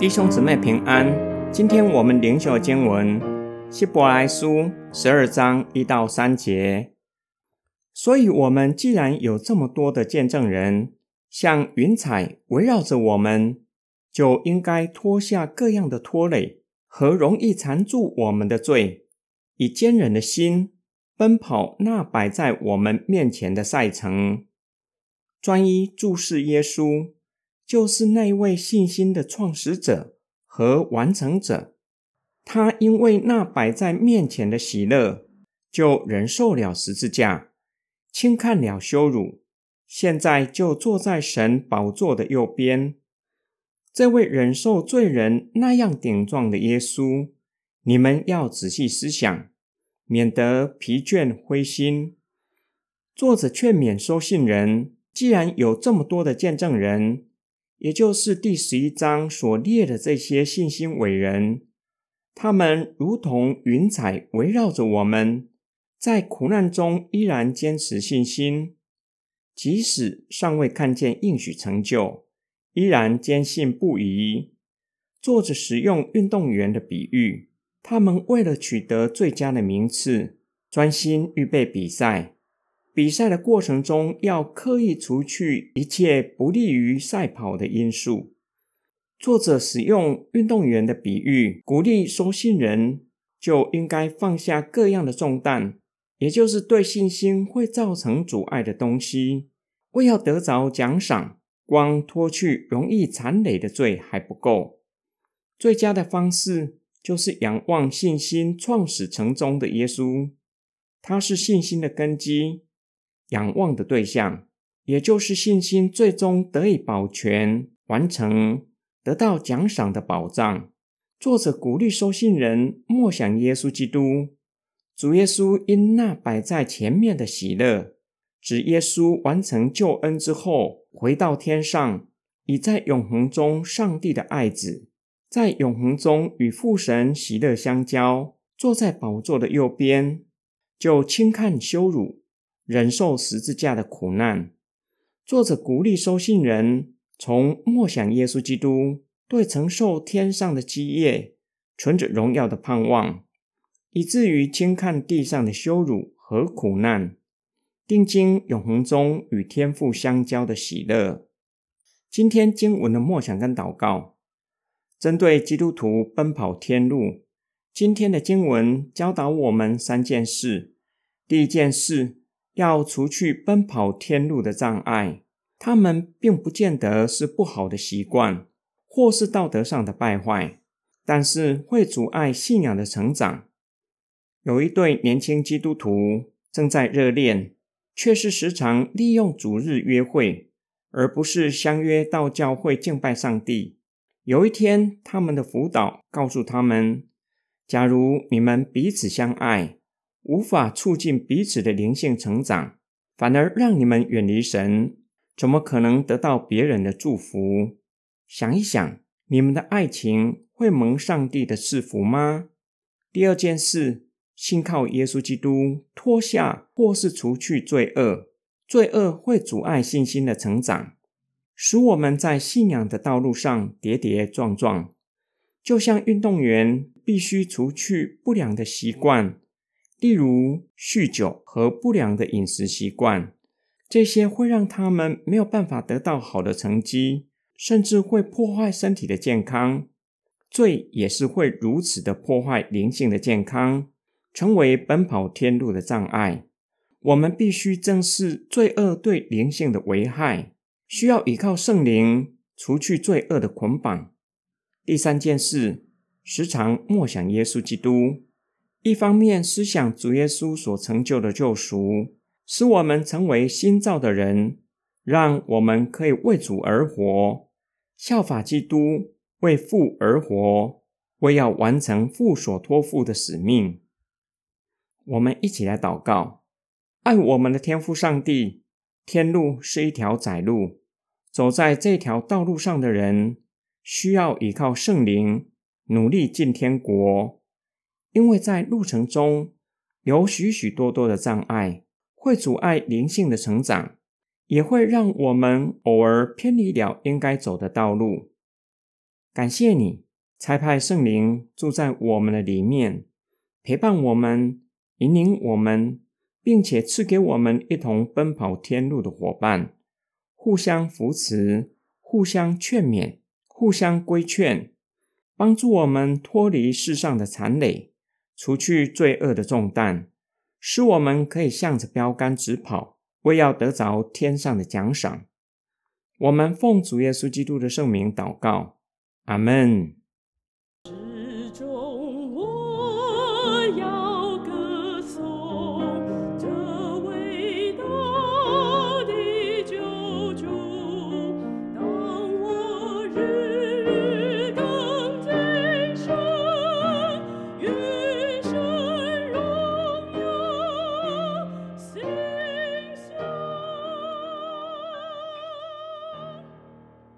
弟兄姊妹平安，今天我们灵修经文希伯来书十二章一到三节。所以，我们既然有这么多的见证人，像云彩围绕着我们，就应该脱下各样的拖累和容易缠住我们的罪，以坚忍的心奔跑那摆在我们面前的赛程，专一注视耶稣。就是那位信心的创始者和完成者，他因为那摆在面前的喜乐，就忍受了十字架，轻看了羞辱，现在就坐在神宝座的右边。这位忍受罪人那样顶撞的耶稣，你们要仔细思想，免得疲倦灰心。作者劝勉收信人，既然有这么多的见证人。也就是第十一章所列的这些信心伟人，他们如同云彩围绕着我们，在苦难中依然坚持信心，即使尚未看见应许成就，依然坚信不疑。作者使用运动员的比喻，他们为了取得最佳的名次，专心预备比赛。比赛的过程中，要刻意除去一切不利于赛跑的因素。作者使用运动员的比喻，鼓励收信人就应该放下各样的重担，也就是对信心会造成阻碍的东西。为要得着奖赏，光脱去容易残累的罪还不够。最佳的方式就是仰望信心创始成终的耶稣，他是信心的根基。仰望的对象，也就是信心最终得以保全、完成、得到奖赏的保障。作者鼓励收信人默想耶稣基督，主耶稣因那摆在前面的喜乐，指耶稣完成救恩之后，回到天上，已在永恒中上帝的爱子，在永恒中与父神喜乐相交，坐在宝座的右边，就轻看羞辱。忍受十字架的苦难。作者鼓励收信人从默想耶稣基督，对承受天上的基业存着荣耀的盼望，以至于轻看地上的羞辱和苦难，定睛永恒中与天父相交的喜乐。今天经文的默想跟祷告，针对基督徒奔跑天路，今天的经文教导我们三件事。第一件事。要除去奔跑天路的障碍，他们并不见得是不好的习惯，或是道德上的败坏，但是会阻碍信仰的成长。有一对年轻基督徒正在热恋，却是时常利用主日约会，而不是相约到教会敬拜上帝。有一天，他们的辅导告诉他们：假如你们彼此相爱。无法促进彼此的灵性成长，反而让你们远离神，怎么可能得到别人的祝福？想一想，你们的爱情会蒙上帝的赐福吗？第二件事，信靠耶稣基督，脱下或是除去罪恶，罪恶会阻碍信心的成长，使我们在信仰的道路上跌跌撞撞，就像运动员必须除去不良的习惯。例如酗酒和不良的饮食习惯，这些会让他们没有办法得到好的成绩，甚至会破坏身体的健康。罪也是会如此的破坏灵性的健康，成为奔跑天路的障碍。我们必须正视罪恶对灵性的危害，需要依靠圣灵除去罪恶的捆绑。第三件事，时常默想耶稣基督。一方面思想主耶稣所成就的救赎，使我们成为新造的人，让我们可以为主而活，效法基督为父而活，为要完成父所托付的使命。我们一起来祷告：爱我们的天父上帝，天路是一条窄路，走在这条道路上的人，需要依靠圣灵，努力进天国。因为在路程中有许许多多的障碍，会阻碍灵性的成长，也会让我们偶尔偏离了应该走的道路。感谢你差派圣灵住在我们的里面，陪伴我们，引领我们，并且赐给我们一同奔跑天路的伙伴，互相扶持，互相劝勉，互相规劝，帮助我们脱离世上的残累，除去罪恶的重担，使我们可以向着标杆直跑。为要得着天上的奖赏，我们奉主耶稣基督的圣名祷告，阿门。